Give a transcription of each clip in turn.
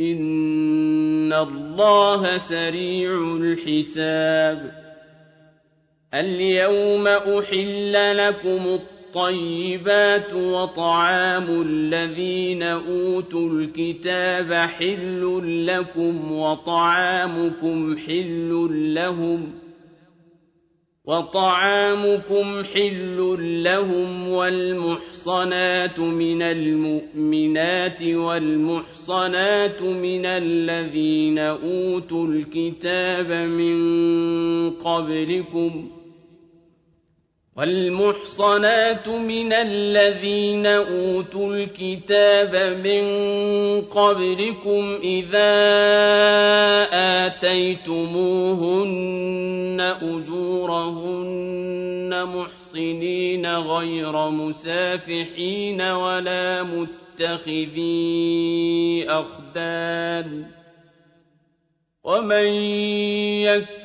إن الله سريع الحساب اليوم أحل لكم الطيبات وطعام الذين أوتوا الكتاب حل لكم وطعامكم حل لهم ۖ وطعامكم حل لهم والمحصنات من المؤمنات والمحصنات من الذين أوتوا الكتاب من قبلكم والمحصنات من الذين أوتوا الكتاب من قبلكم إذا آتيتموهن أجورهن محصنين غير مسافحين ولا متخذي أخدان ومن يكفر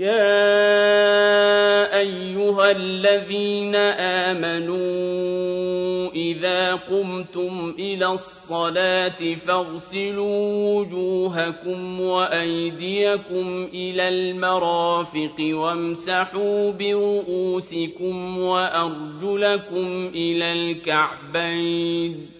يا أيها الذين آمنوا إذا قمتم إلى الصلاة فاغسلوا وجوهكم وأيديكم إلى المرافق وامسحوا برؤوسكم وأرجلكم إلى الكعبين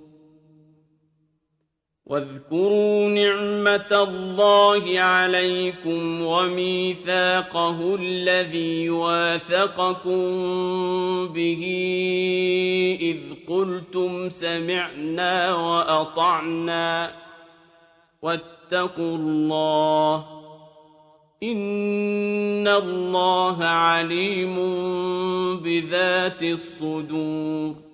واذكروا نعمة الله عليكم وميثاقه الذي واثقكم به إذ قلتم سمعنا وأطعنا واتقوا الله إن الله عليم بذات الصدور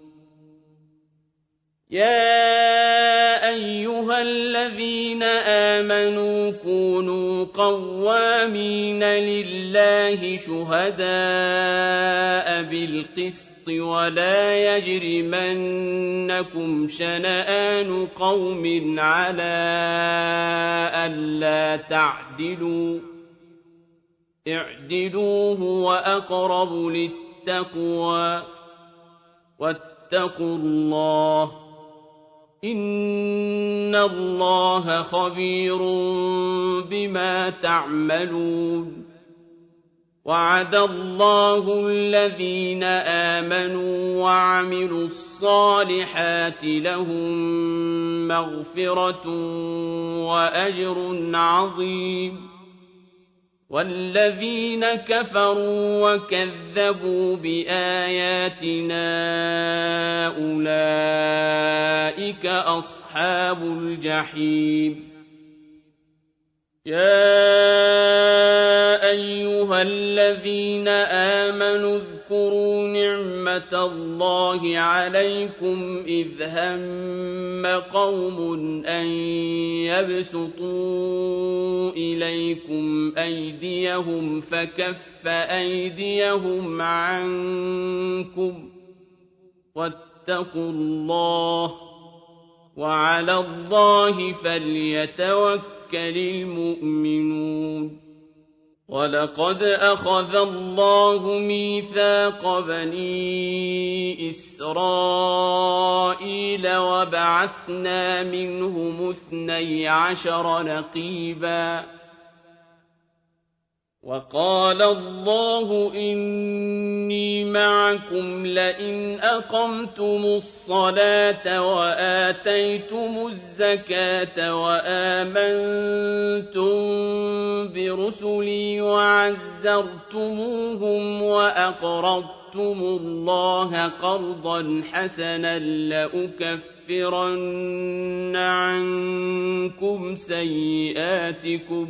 يا أيها الذين آمنوا كونوا قوامين لله شهداء بالقسط ولا يجرمنكم شنآن قوم على ألا تعدلوا اعدلوا هو أقرب للتقوى واتقوا الله إِنَّ اللَّهَ خَبِيرٌ بِمَا تَعْمَلُونَ وعد الله الذين آمنوا وعملوا الصالحات لهم مغفرة وأجر عظيم والذين كفروا وكذبوا بآياتنا أولئك أصحاب الجحيم يا أيها الذين آمنوا اذكروا نعمة الله عليكم إذ هم قوم أن يبسطوا إليكم أيديهم فكف أيديهم عنكم واتقوا الله وعلى الله فليتوكل المؤمنون وَلَقَدْ أَخَذَ اللَّهُ مِيثَاقَ بَنِي إِسْرَائِيلَ وَبَعَثْنَا مِنْهُمُ اثْنَيْ عَشَرَ نَقِيبًا وَقَالَ اللَّهُ إِنِّي مَعَكُمْ لَئِنْ أَقَمْتُمُ الصَّلَاةَ وَآتَيْتُمُ الزَّكَاةَ وَآمَنتُم بِرُسُلِي وَعَزَّرْتُمُوهُمْ وَأَقْرَضْتُمُ اللَّهَ قَرْضًا حَسَنًا لَّأُكَفِّرَنَّ عَنكُمْ سَيِّئَاتِكُمْ ۖ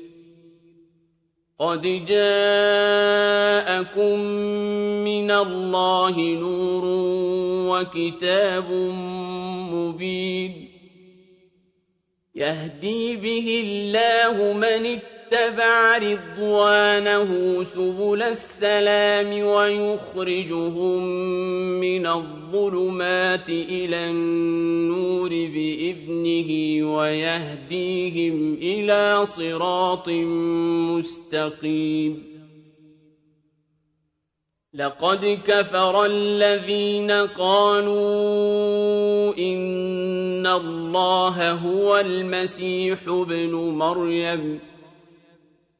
قَدْ جَاءَكُم مِّنَ اللَّهِ نُورٌ وَكِتَابٌ مُّبِينٌ يَهْدِي بِهِ اللَّهُ مَنِ اتَّبَعَ رِضْوَانَهُ سُبُلَ السَّلَامِ وَيُخْرِجُهُم مِّنَ الظُّلُمَاتِ إِلَى النُّورِ بِإِذْنِهِ وَيَهْدِيهِمْ إِلَىٰ صِرَاطٍ مُّسْتَقِيمٍ. لَقَدْ كَفَرَ الَّذِينَ قَالُوا إِنَّ اللَّهَ هُوَ الْمَسِيحُ ابْنُ مَرْيَمَ.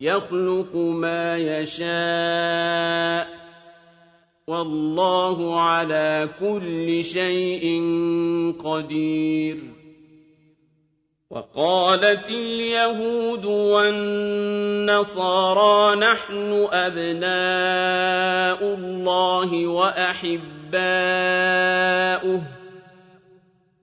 يَخْلُقُ مَا يَشَاءُ ۚ وَاللَّهُ عَلَىٰ كُلِّ شَيْءٍ قَدِيرٌ. وَقَالَتِ الْيَهُودُ وَالنَّصَارَىٰ نَحْنُ أَبْنَاءُ اللَّهِ وَأَحِبَّاؤُهُ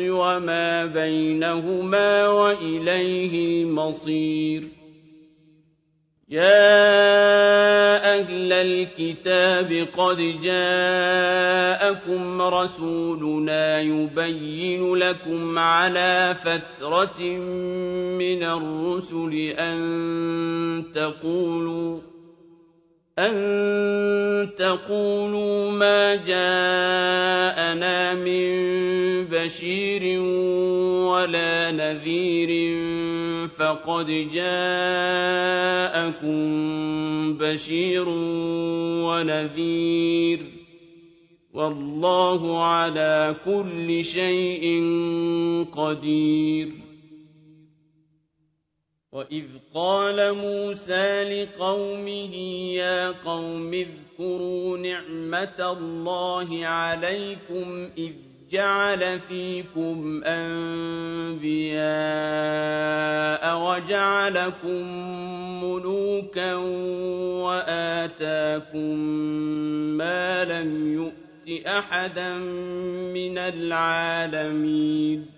وَمَا بَيْنَهُمَا وَإِلَيْهِ الْمَصِيرُ. يَا أَهْلَ الْكِتَابِ قَدْ جَاءَكُمْ رَسُولُنَا يُبَيِّنُ لَكُمْ عَلَىٰ فَتْرَةٍ مِّنَ الرُّسُلِ أَن تَقُولُوا أَن تَقُولُوا مَا جَاءَنَا مِن بَشِيرٍ وَلَا نَذِيرٍ فَقَدْ جَاءَكُم بَشِيرٌ وَنَذِيرٌ ۗ وَاللَّهُ عَلَىٰ كُلِّ شَيْءٍ قَدِيرٌ وَإِذْ قَالَ مُوسَىٰ لِقَوْمِهِ يَا قَوْمِ اذْكُرُوا نِعْمَةَ اللَّهِ عَلَيْكُمْ إِذْ جَعَلَ فِيكُمْ أَنبِيَاءَ وَجَعَلَكُم مُّلُوكًا وَآتَاكُم مَّا لَمْ يُؤْتِ أَحَدًا مِّنَ الْعَالَمِينَ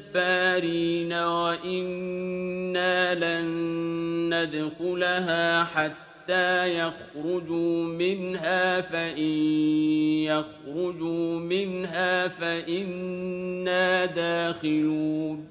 وَإِنَّا لَن نَّدْخُلَهَا حَتَّىٰ يَخْرُجُوا مِنْهَا فَإِن يَخْرُجُوا مِنْهَا فَإِنَّا دَاخِلُونَ.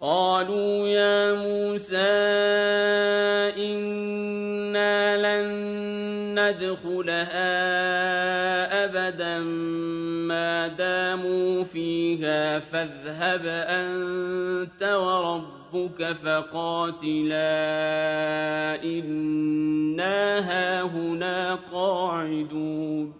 قَالُوا يَا مُوسَىٰ إِنَّا لَن نَّدْخُلَهَا أَبَدًا مَّا دَامُوا فِيهَا فَاذْهَبْ أَنتَ وَرَبُّكَ فَقَاتِلَا إِنَّا هَاهُنَا قَاعِدُونَ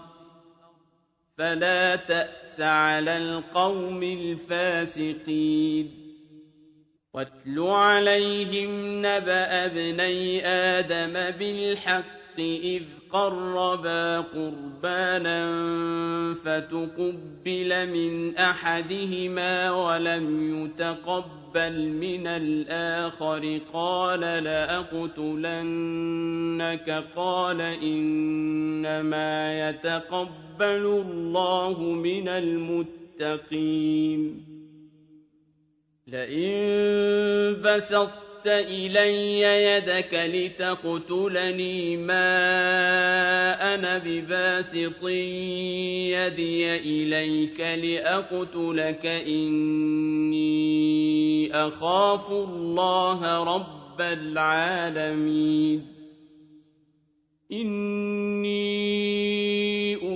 فَلَا تَأْسَ عَلَى الْقَوْمِ الْفَاسِقِينَ. وَاتْلُ عَلَيْهِمْ نَبَأَ ابْنَيْ آدَمَ بِالْحَقِّ إِذْ قَرَّبَا قُرْبَانًا فَتُقُبِّلَ مِنْ أَحَدِهِمَا وَلَمْ يُتَقَبَّلْ مِنَ الْآخَرِ قَالَ لَأَقْتُلَنَّكَ قَالَ إِنَّمَا يَتَقَبَّلُ اللَّهُ مِنَ الْمُتَّقِينَ لَئِن بَسَطتَ إِلَيَّ يَدَكَ لِتَقْتُلَنِي مَا أَنَا بِبَاسِطٍ يَدِيَ إِلَيْكَ لِأَقْتُلَكَ إِنِّي أَخَافُ اللَّهَ رَبَّ الْعَالَمِينَ إِنِّي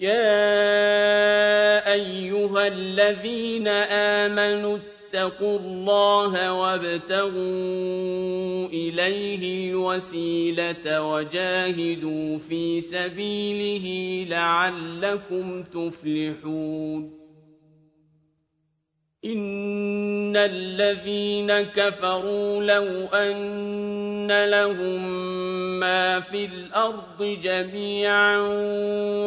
يَا أَيُّهَا الَّذِينَ آمَنُوا اتَّقُوا اللَّهَ وَابْتَغُوا إِلَيْهِ الْوَسِيلَةَ وَجَاهِدُوا فِي سَبِيلِهِ لَعَلَّكُمْ تُفْلِحُونَ إِنَّ الَّذِينَ كَفَرُوا لَوْ أَنَّ لَهُم مَّا فِي الْأَرْضِ جَمِيعًا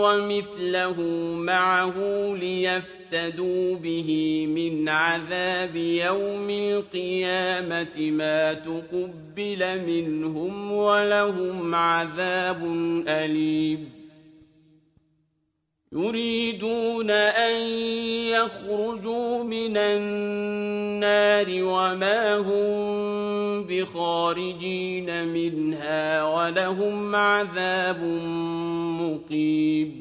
وَمِثْلَهُ مَعَهُ لِيَفْتَدُوا بِهِ مِنْ عَذَابِ يَوْمِ الْقِيَامَةِ مَا تُقُبِّلَ مِنْهُمْ وَلَهُمْ عَذَابٌ أَلِيمٌ يُرِيدُونَ أَن يَخْرُجُوا مِنَ النَّارِ وَمَا هُم بِخَارِجِينَ مِنْهَا وَلَهُمْ عَذَابٌ مُّقِيمٌ.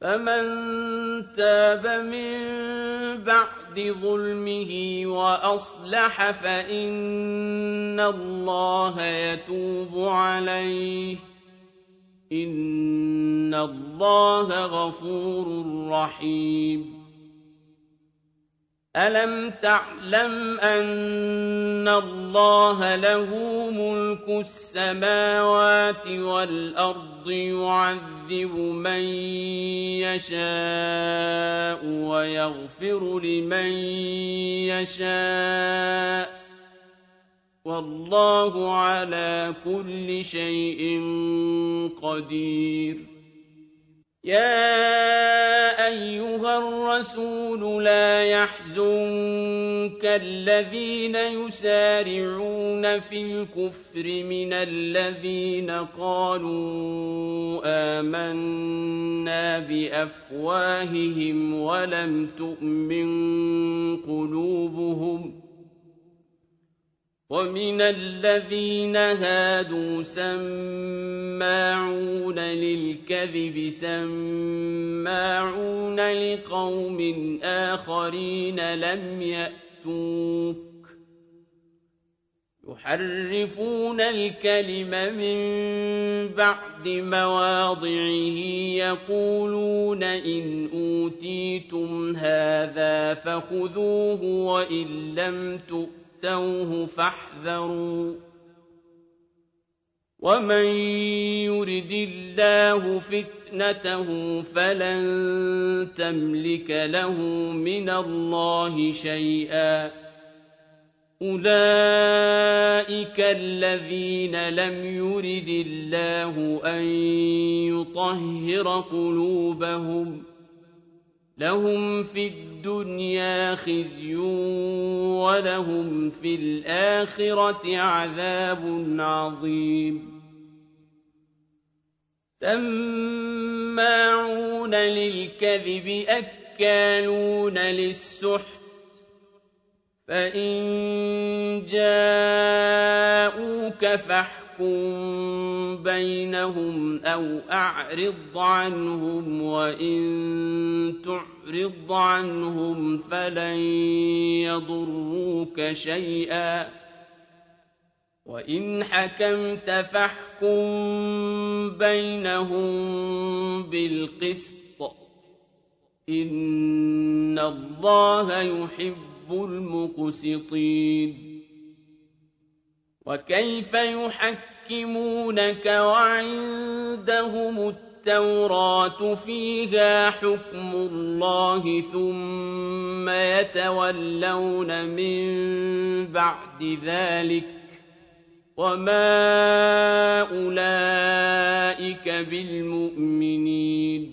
فَمَن تَابَ مِن بَعْدِ ظُلْمِهِ وَأَصْلَحَ فَإِنَّ اللَّهَ يَتُوبُ عَلَيْهِ ۗ. إِنَّ اللَّهَ غَفُورٌ رَّحِيمٌ. أَلَمْ تَعْلَمْ أَنَّ اللَّهَ لَهُ مُلْكُ السَّمَاوَاتِ وَالْأَرْضِ يُعَذِّبُ مَن يَشَاءُ وَيَغْفِرُ لِمَن يَشَاءُ ۗ وَاللَّهُ عَلَىٰ كُلِّ شَيْءٍ قَدِيرٌ يَا أَيُّهَا الرَّسُولُ لَا يَحْزُنكَ الَّذِينَ يُسَارِعُونَ فِي الْكُفْرِ مِنَ الَّذِينَ قَالُوا آمَنَّا بِأَفْوَاهِهِمْ وَلَمْ تُؤْمِن قُلُوبُهُمْ ۛ ومن الذين هادوا سماعون للكذب سماعون لقوم آخرين لم يأتوك يحرفون الكلم من بعد مواضعه يقولون إن أوتيتم هذا فخذوه وإن لم تؤتوه فاحذروا ومن يرد الله فتنته فلن تملك له من الله شيئا أولئك الذين لم يرد الله أن يطهر قلوبهم لهم في الدنيا خزي ولهم في الآخرة عذاب عظيم. سماعون للكذب أكالون للسحت. فإن جاءوك فاحكم بينهم أو أعرض عنهم وإن تعرض عنهم فلن يضروك شيئا وإن حكمت فاحكم بينهم بالقسط إن الله يحب المقسطين وكيف يحكمونك وعندهم التوراة فيها حكم الله ثم يتولون من بعد ذلك وما أولئك بالمؤمنين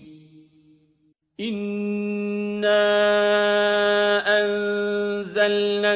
إِنَّا أنزلنا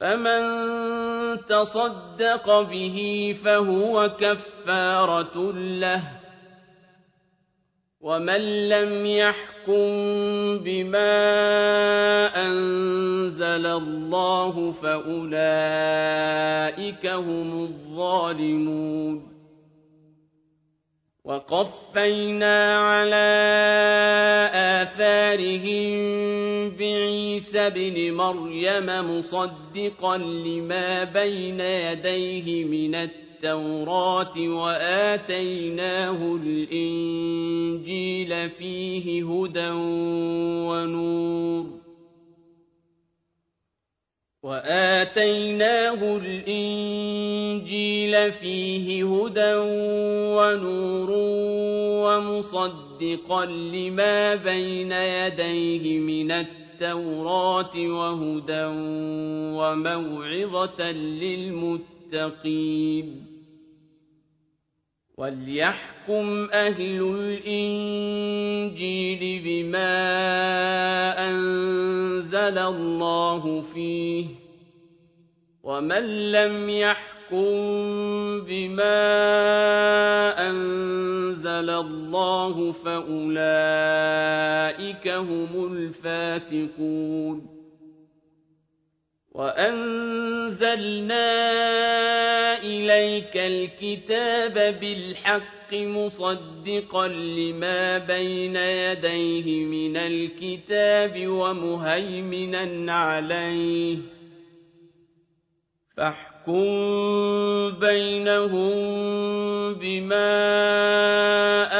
فمن تصدق به فهو كفارة له ومن لم يحكم بما أنزل الله فأولئك هم الظالمون وقفينا على آثارهم بعيسى ابن مريم مصدقا لما بين يديه من التوراة وآتيناه الإنجيل فيه هدى ونور. وآتيناه الإنجيل فيه هدى ونور ومصدقا لما بين يديه من التوراة وهدى وموعظة للمتقين وليحكم أهل الإنجيل بما أنزل الله فيه ومن لم يحكم يحكم بما أنزل الله فأولئك هم الفاسقون وأنزلنا إليك الكتاب بالحق مصدقا لما بين يديه من الكتاب ومهيمنا عليه فاحكم بينهم بما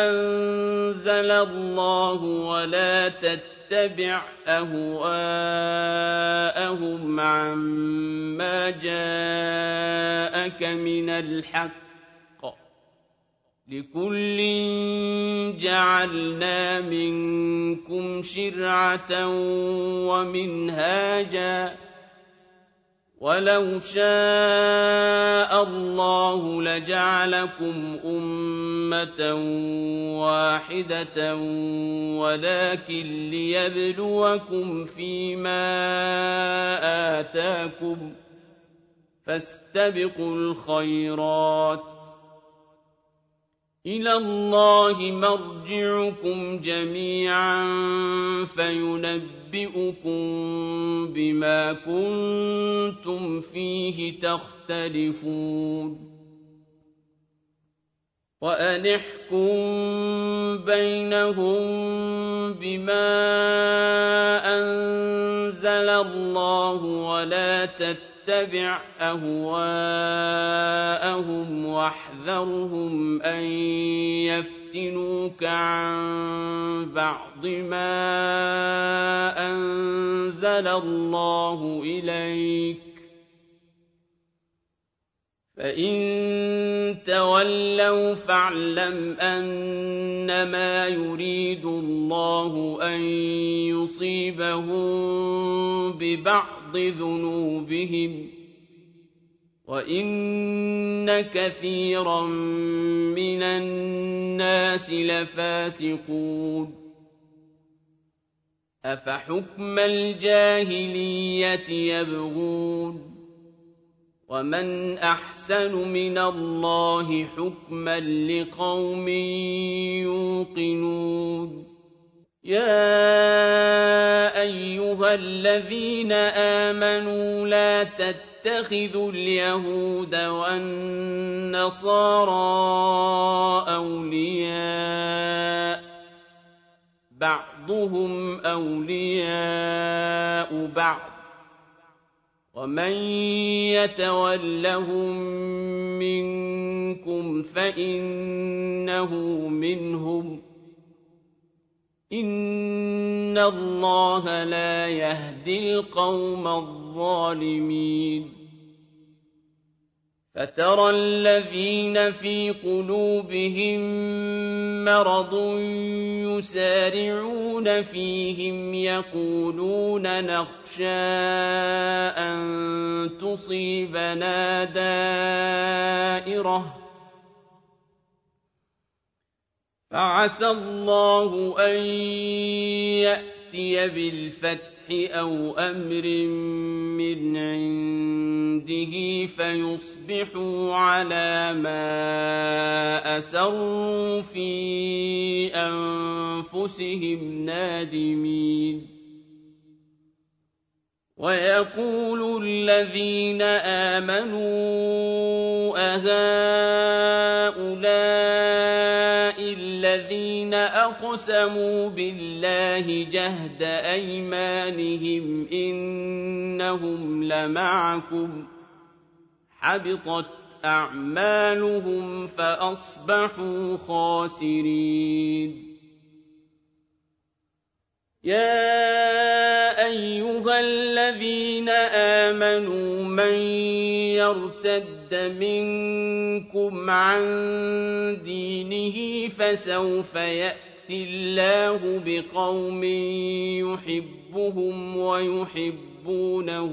أنزل الله ولا تتبع أهواءهم عما جاءك من الحق لكل جعلنا منكم شرعة ومنهاجا ولو شاء الله لجعلكم أمة واحدة ولكن ليبلوكم فيما آتاكم فاستبقوا الخيرات إلى الله مرجعكم جميعا فينبئكم بما كنتم فيه تختلفون. وأن بينهم بما أنزل الله ولا تتبع أهواءهم واحذرهم أن يفتنوك عن بعض ما أنزل الله إليك فإن تولوا فاعلم أنما يريد الله أن يصيبهم ببعض بعض ذنوبهم وإن كثيرا من الناس لفاسقون أفحكم الجاهلية يبغون ومن أحسن من الله حكما لقوم يوقنون يا أيها الذين آمنوا لا تتخذوا اليهود والنصارى أولياء. بعضهم أولياء بعض. ومن يتولهم منكم فإنه منهم ۖ. إن الله لا يهدي القوم الظالمين فترى الذين في قلوبهم مرض يسارعون فيهم يقولون نخشى أن تصيبنا دائرة فعسى الله أن يأتي بالفتح أو أمر من عنده فيصبحوا على ما أسروا في أنفسهم نادمين. ويقول الذين آمنوا أهؤلاء الذين أقسموا بالله جهد أيمانهم إنهم لمعكم حبطت أعمالهم فأصبحوا خاسرين. يا أيها الذين آمنوا من يرتد منكم عن دينه فسوف يأتي الله بقوم يحبهم ويحبونه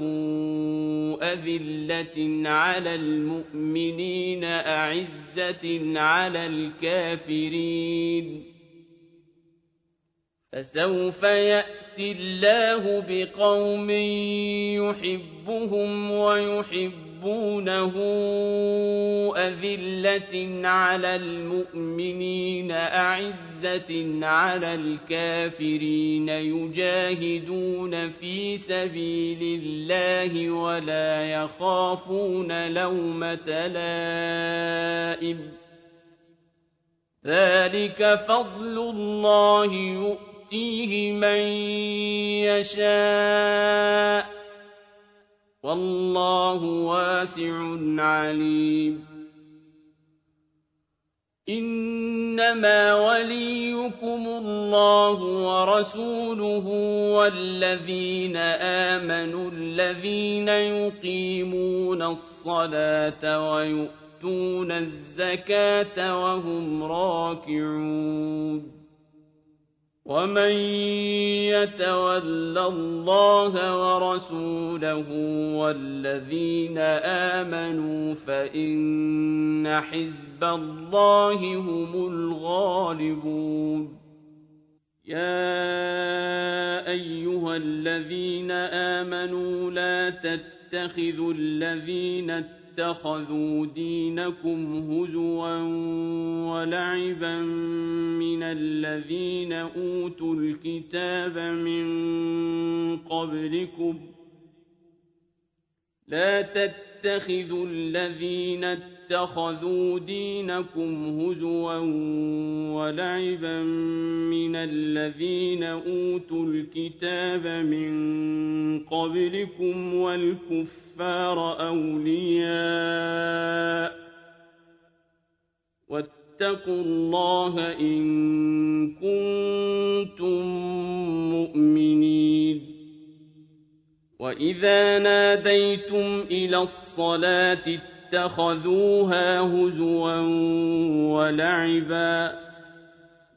أذلة على المؤمنين أعزة على الكافرين فسوف يأتي الله بقوم يحبهم ويحبونه يحبونه أذلة على المؤمنين أعزة على الكافرين يجاهدون في سبيل الله ولا يخافون لومة لائم. ذلك فضل الله يؤتيه من يشاء والله واسع عليم. إنما وليكم الله ورسوله والذين آمنوا الذين يقيمون الصلاة ويؤتون الزكاة وهم راكعون. ومن يتول الله ورسوله والذين آمنوا فإن حزب الله هم الغالبون. يا أيها الذين آمنوا لا تتخذوا الذين دينكم هزوا ولعبا من الذين أوتوا الكتاب من قبلكم لا تتخذوا الذين اتخذوا دينكم هزوا ولعبا من الذين أوتوا الكتاب من قبلكم والكفار أولياء واتقوا الله إن كنتم مؤمنين وإذا ناديتم إلى الصلاة اتخذوها هزوا ولعبا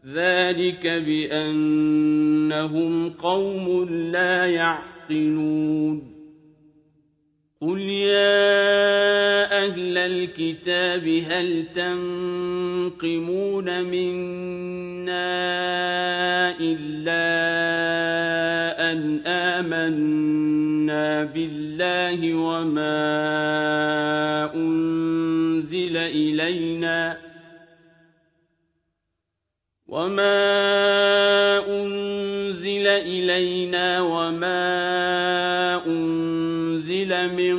ذلك بأنهم قوم لا يعقلون قل يا أهل الكتاب هل تنقمون منا إلا ان امنا بالله وما انزل الينا وما انزل الينا وما انزل من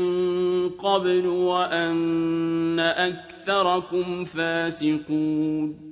قبل وان اكثركم فاسقون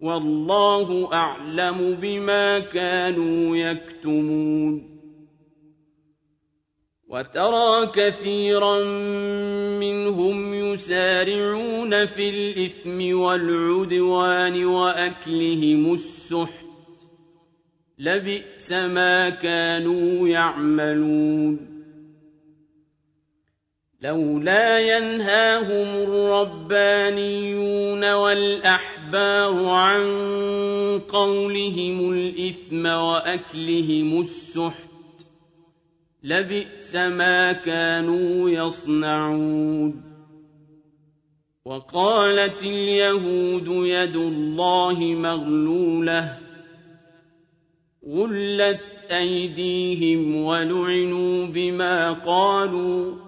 والله أعلم بما كانوا يكتمون. وترى كثيرا منهم يسارعون في الإثم والعدوان وأكلهم السحت. لبئس ما كانوا يعملون. لولا ينهاهم الربانيون والاحبار عن قولهم الإثم وأكلهم السحت لبئس ما كانوا يصنعون. وقالت اليهود يد الله مغلولة غلت أيديهم ولعنوا بما قالوا.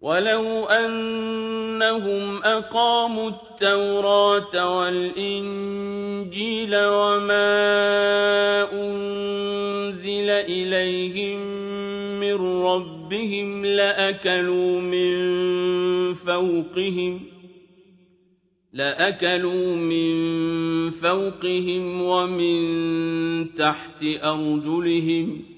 ولو أنهم أقاموا التوراة والإنجيل وما أنزل إليهم من ربهم لأكلوا من فوقهم لأكلوا من فوقهم ومن تحت أرجلهم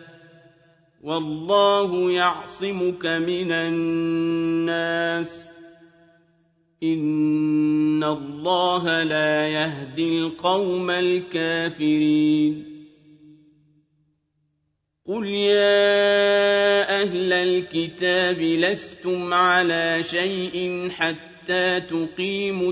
والله يعصمك من الناس. إن الله لا يهدي القوم الكافرين. قل يا أهل الكتاب لستم على شيء حتى تقيموا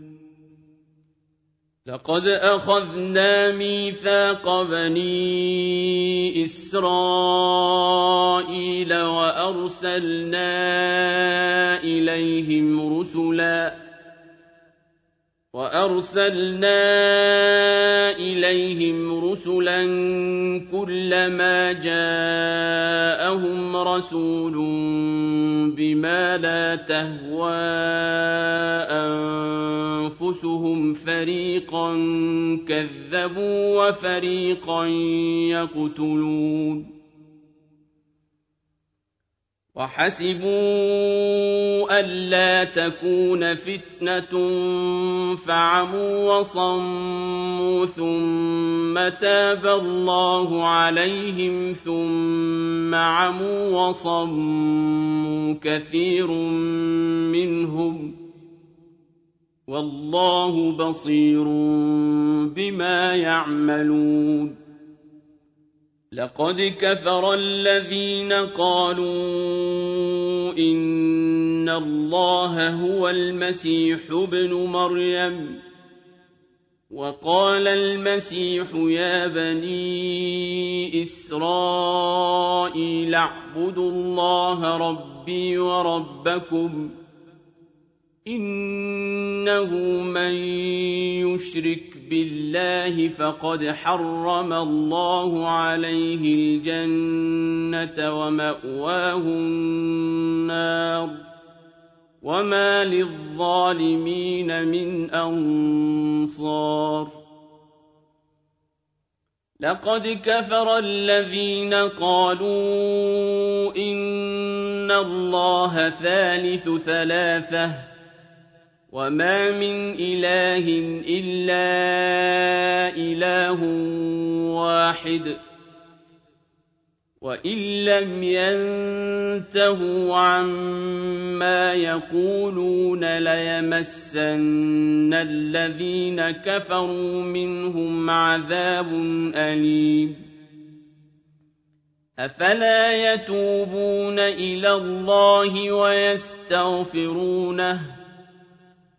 لقد أخذنا ميثاق بني إسرائيل وأرسلنا إليهم رسلا وأرسلنا إليهم رسلا كلما جاءهم رسول بما لا تهوى أنفسهم فريقا كذبوا وفريقا يقتلون وحسبوا ألا تكون فتنة فعموا وصموا ثم تاب الله عليهم ثم عموا وصموا كثير منهم والله بصير بما يعملون لقد كفر الذين قالوا إن الله هو المسيح ابن مريم وقال المسيح يا بني إسرائيل اعبدوا الله ربي وربكم إنه من يشرك بالله فقد حرم الله عليه الجنة ومأواه النار وما للظالمين من أنصار لقد كفر الذين قالوا إن الله ثالث ثلاثة وما من إله إلا إله واحد وإن لم ينتهوا عما يقولون ليمسن الذين كفروا منهم عذاب أليم أفلا يتوبون إلى الله ويستغفرونه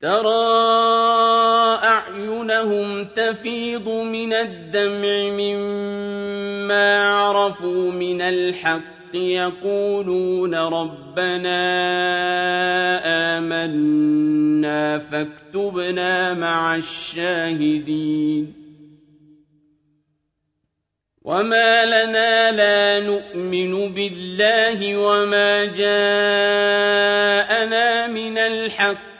ترى أعينهم تفيض من الدمع مما عرفوا من الحق يقولون ربنا آمنا فاكتبنا مع الشاهدين. وما لنا لا نؤمن بالله وما جاءنا من الحق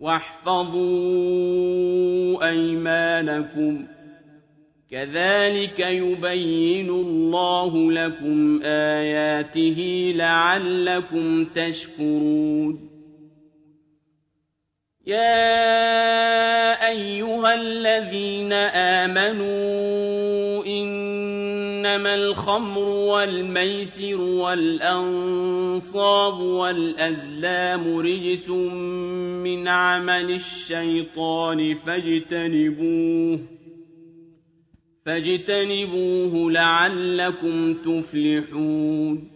واحفظوا أيمانكم. كذلك يبين الله لكم آياته لعلكم تشكرون. يا أيها الذين آمنوا إنما الخمر والميسر والأنصاب والأزلام رجس من عمل الشيطان فاجتنبوه فاجتنبوه لعلكم تفلحون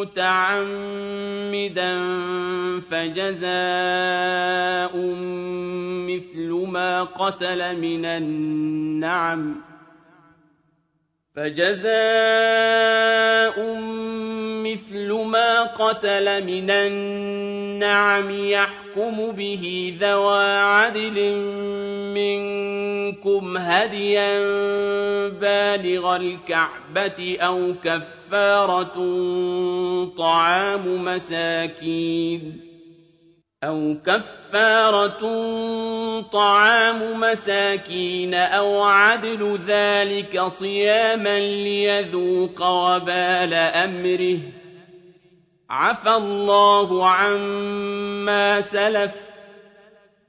متعمدا فجزاء مثل ما قتل من النعم فجزاء مثل ما قتل من النعم يحكم به ذوى عدل منكم هديا بالغ الكعبة أو كفارة طعام مساكين أو كفارة طعام مساكين أو عدل ذلك صياما ليذوق وبال أمره عفى الله عما سلف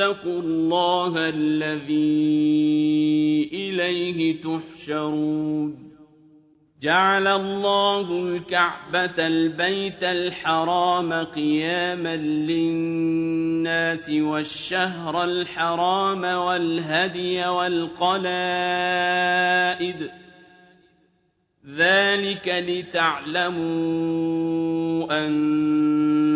الله الذي إليه تحشرون. جعل الله الكعبة البيت الحرام قياما للناس والشهر الحرام والهدي والقلائد. ذلك لتعلموا أن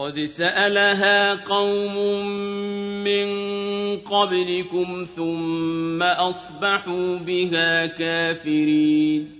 قد سألها قوم من قبلكم ثم أصبحوا بها كافرين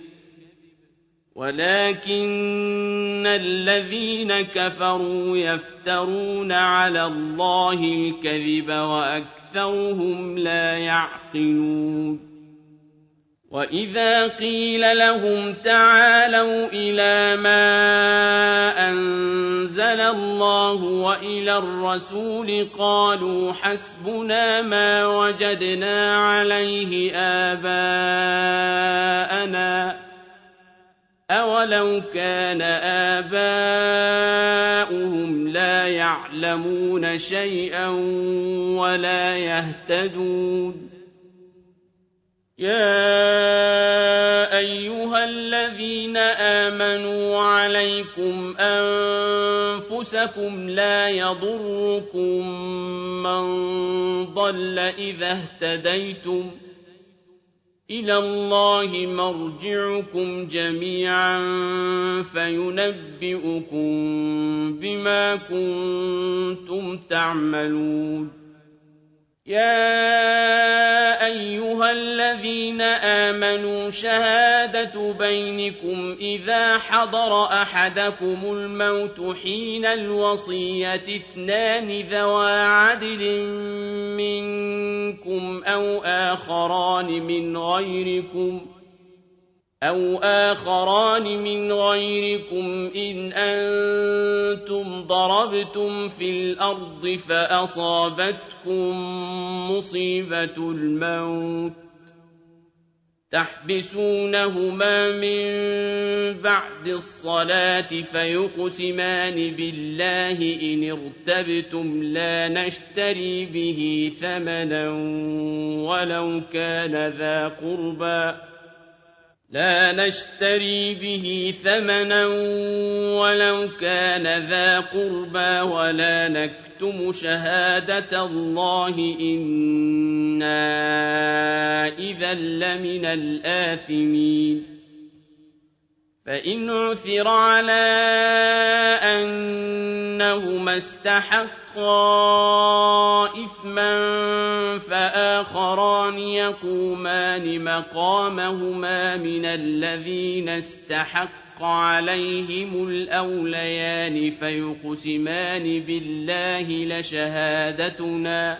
ولكن الذين كفروا يفترون على الله الكذب وأكثرهم لا يعقلون وإذا قيل لهم تعالوا إلى ما أنزل الله وإلى الرسول قالوا حسبنا ما وجدنا عليه آباءنا أولو كان آباؤهم لا يعلمون شيئا ولا يهتدون يا أيها الذين آمنوا عليكم أنفسكم لا يضركم من ضل إذا اهتديتم ۖ إلى الله مرجعكم جميعا فينبئكم بما كنتم تعملون. يا الذين آمنوا شهادة بينكم إذا حضر أحدكم الموت حين الوصية اثنان ذوى عدل منكم أو آخران من غيركم ۖ أو آخران من غيركم إن أنتم ضربتم في الأرض فأصابتكم مصيبة الموت تحبسونهما من بعد الصلاة فيقسمان بالله إن ارتبتم لا نشتري به ثمنا ولو كان ذا قربى لا نشتري به ثمنا ولو كان ذا قربى ولا نكتم شهادة الله إنا إذا لمن الآثمين. فإن عثر على أنهما استحقا إثما فآخران يقومان مقامهما من الذين استحق عليهم الأوليان فيقسمان بالله لشهادتنا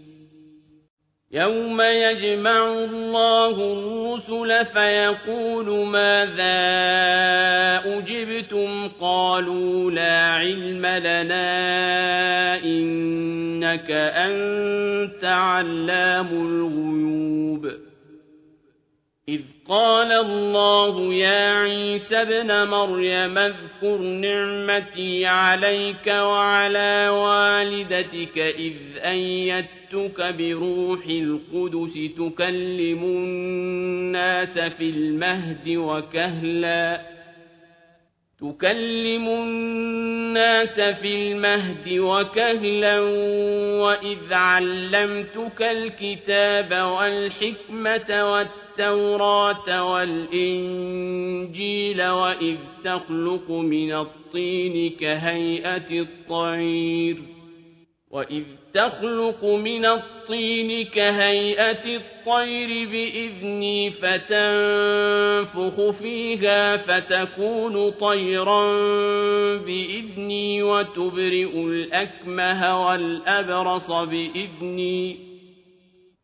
يوم يجمع الله الرسل فيقول ماذا أجبتم قالوا لا علم لنا إنك أنت علام الغيوب إذ قال الله يا عيسى ابن مريم اذكر نعمتي عليك وعلى والدتك إذ أيدتك بروح القدس تكلم الناس في المهد وكهلا تكلم الناس في المهد وكهلا وإذ علمتك الكتاب والحكمة والتقوى التوراة والإنجيل وإذ تخلق من الطين كهيئة الطير وإذ تخلق من الطين كهيئة الطير بإذني فتنفخ فيها فتكون طيرا بإذني وتبرئ الأكمه والأبرص بإذني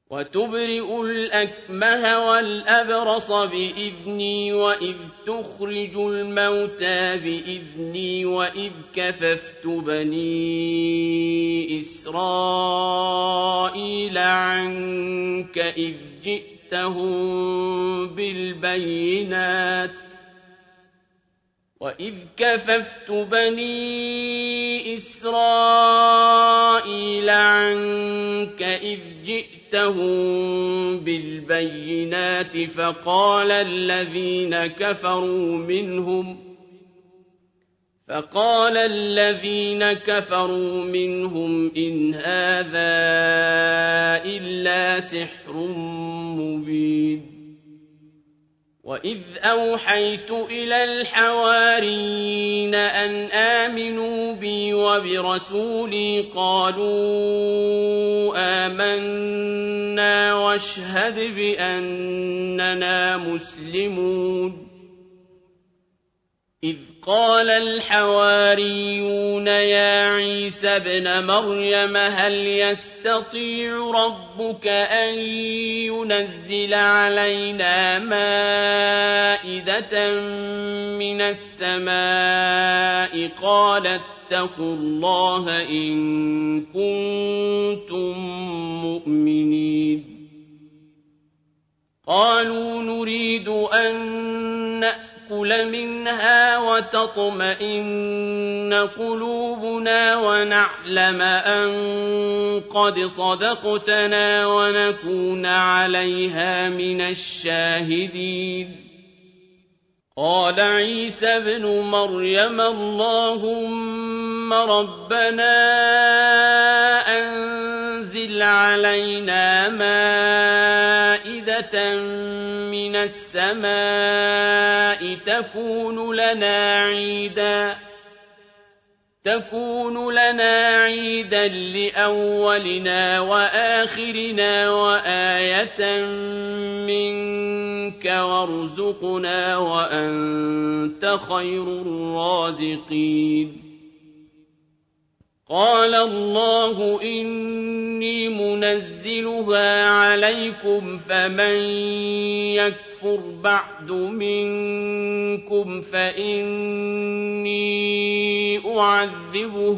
وتبرئ الأكمه والأبرص بإذني وإذ تخرج الموتى بإذني وإذ كففت بني إسرائيل عنك إذ جئتهم بالبينات وإذ كففت بني إسرائيل عنك إذ جئتهم بالبينات فقال الذين كفروا منهم فقال الذين كفروا منهم إن هذا إلا سحر مبين وإذ أوحيت إلى الحواريين أن آمنوا بي وبرسولي قالوا آمنا واشهد بأننا مسلمون إذ قال الحواريون يا عيسى ابْنَ مريم هل يستطيع ربك أن ينزل علينا مائدة من السماء؟ قال اتقوا الله إن كنتم مؤمنين. قالوا نريد أن نأتي نأكل منها وتطمئن قلوبنا ونعلم أن قد صدقتنا ونكون عليها من الشاهدين. قال عيسى ابن مريم اللهم ربنا أنزل علينا مائدة من السماء تكون لنا عيدا تكون لنا عيدا لأولنا وآخرنا وآية منك وارزقنا وأنت خير الرازقين. قال الله إني منزلها عليكم فمن يكفر بعد منكم فإني أعذبه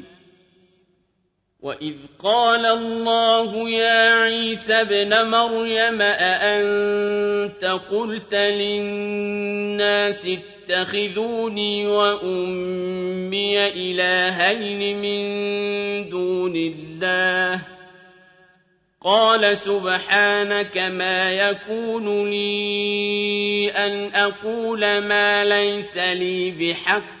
وإذ قال الله يا عيسى ابن مريم أأنت قلت للناس اتخذوني وأمي إلهين من دون الله قال سبحانك ما يكون لي أن أقول ما ليس لي بحق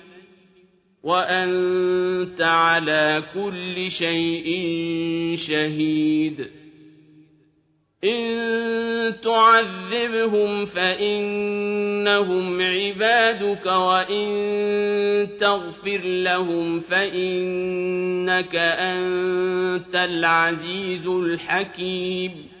وأنت على كل شيء شهيد. إن تعذبهم فإنهم عبادك وإن تغفر لهم فإنك أنت العزيز الحكيم.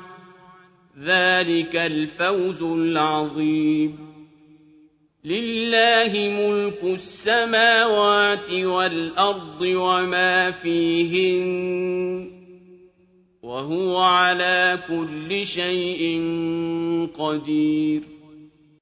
ذلك الفوز العظيم. لله ملك السماوات والأرض وما فيهن وهو على كل شيء قدير.